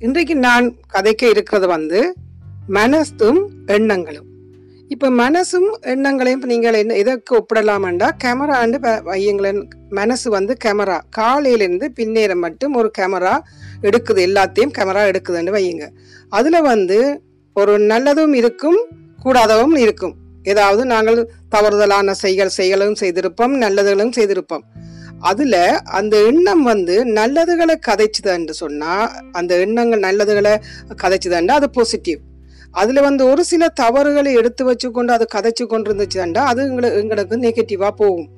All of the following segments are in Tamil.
இன்றைக்கு நான் கதைக்க இருக்கிறது வந்து மனசும் எண்ணங்களும். இப்போ மனசும் எண்ணங்களையும் நீங்கள் என்ன எதற்கு கேமரா கேமராண்டு வையுங்களேன். மனசு வந்து கேமரா காலையிலேருந்து பின்னேற மட்டும் ஒரு கேமரா எடுக்குது எல்லாத்தையும் கேமரா எடுக்குதுன்னு வையுங்க. அதில் வந்து ஒரு நல்லதும் இருக்கும் கூடாதவும் இருக்கும். ஏதாவது நாங்கள் தவறுதலான செய்கள் செயலும் செய்திருப்போம் நல்லதுகளும் செய்திருப்போம். அதுல அந்த எண்ணம் வந்து நல்லதுகளை கதைச்சுதுன்னு சொன்னா அந்த எண்ணங்கள் நல்லதுகளை கதைச்சுதுண்டா அது பாசிட்டிவ் அதுல வந்து ஒரு சில தவறுகளை எடுத்து வச்சுக்கொண்டு அதை கதைச்சு கொண்டு இருந்துச்சுதான்டா அது எங்களுக்கு எங்களுக்கு நெகட்டிவா போகும்.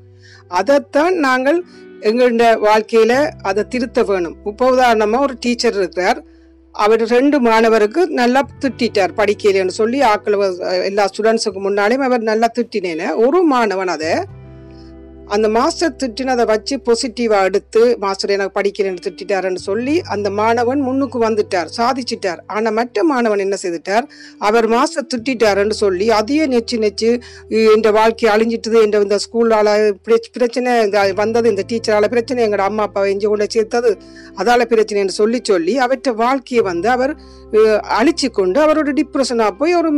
அதைத்தான் நாங்கள் எங்களோட வாழ்க்கையில அதை திருத்த வேணும். இப்போ உதாரணமா ஒரு டீச்சர் இருக்கிறார். அவர் ரெண்டு மாணவருக்கு நல்லா திட்டார் படிக்கலன்னு சொல்லி ஆக்கள் எல்லா ஸ்டூடெண்ட்ஸுக்கு முன்னாலேயும் அவர் நல்லா திட்டினேன்னு ஒரு மாணவன் அதை அந்த மாஸ்டர் திட்டினதை வச்சு பாசிட்டிவா எடுத்து மாஸ்டர் எனக்கு படிக்கிறேன்னு திட்டாருன்னு சொல்லி அந்த மாணவன் முன்னுக்கு வந்துட்டார் சாதிச்சிட்டார். ஆனா மற்ற மாணவன் என்ன செய்துட்டார்? அவர் மாஸ்டர் திட்டாருன்னு சொல்லி அதையே நெச்சு நெச்சு இந்த வாழ்க்கை அழிஞ்சிட்டது இந்த இந்த ஸ்கூலால பிரச்சனை இந்த வந்தது இந்த டீச்சரால பிரச்சனை எங்களோட அம்மா அப்பா எஞ்சி கொண்டு சேர்த்தது அதால பிரச்சனைன்னு சொல்லி சொல்லி அவற்ற வாழ்க்கையை வந்து அவர் அழிச்சு கொண்டு அவரோட டிப்ரெஷனா போய் ஒரு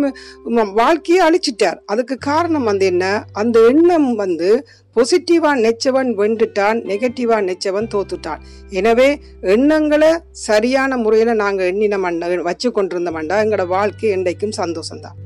வாழ்க்கையை அழிச்சிட்டார். அதுக்கு காரணம் வந்து என்ன? அந்த எண்ணம் வந்து பொசிட்டிவ் நெச்சவன் வென்றுட்டான் நெகட்டிவா நெச்சவன் தோத்துட்டான் எனவே எண்ணங்களை சரியான முறையில நாங்க எண்ணின மண்ண வச்சு கொண்டிருந்த மண்டா எங்களோட வாழ்க்கை என்றைக்கும் சந்தோஷம்தான்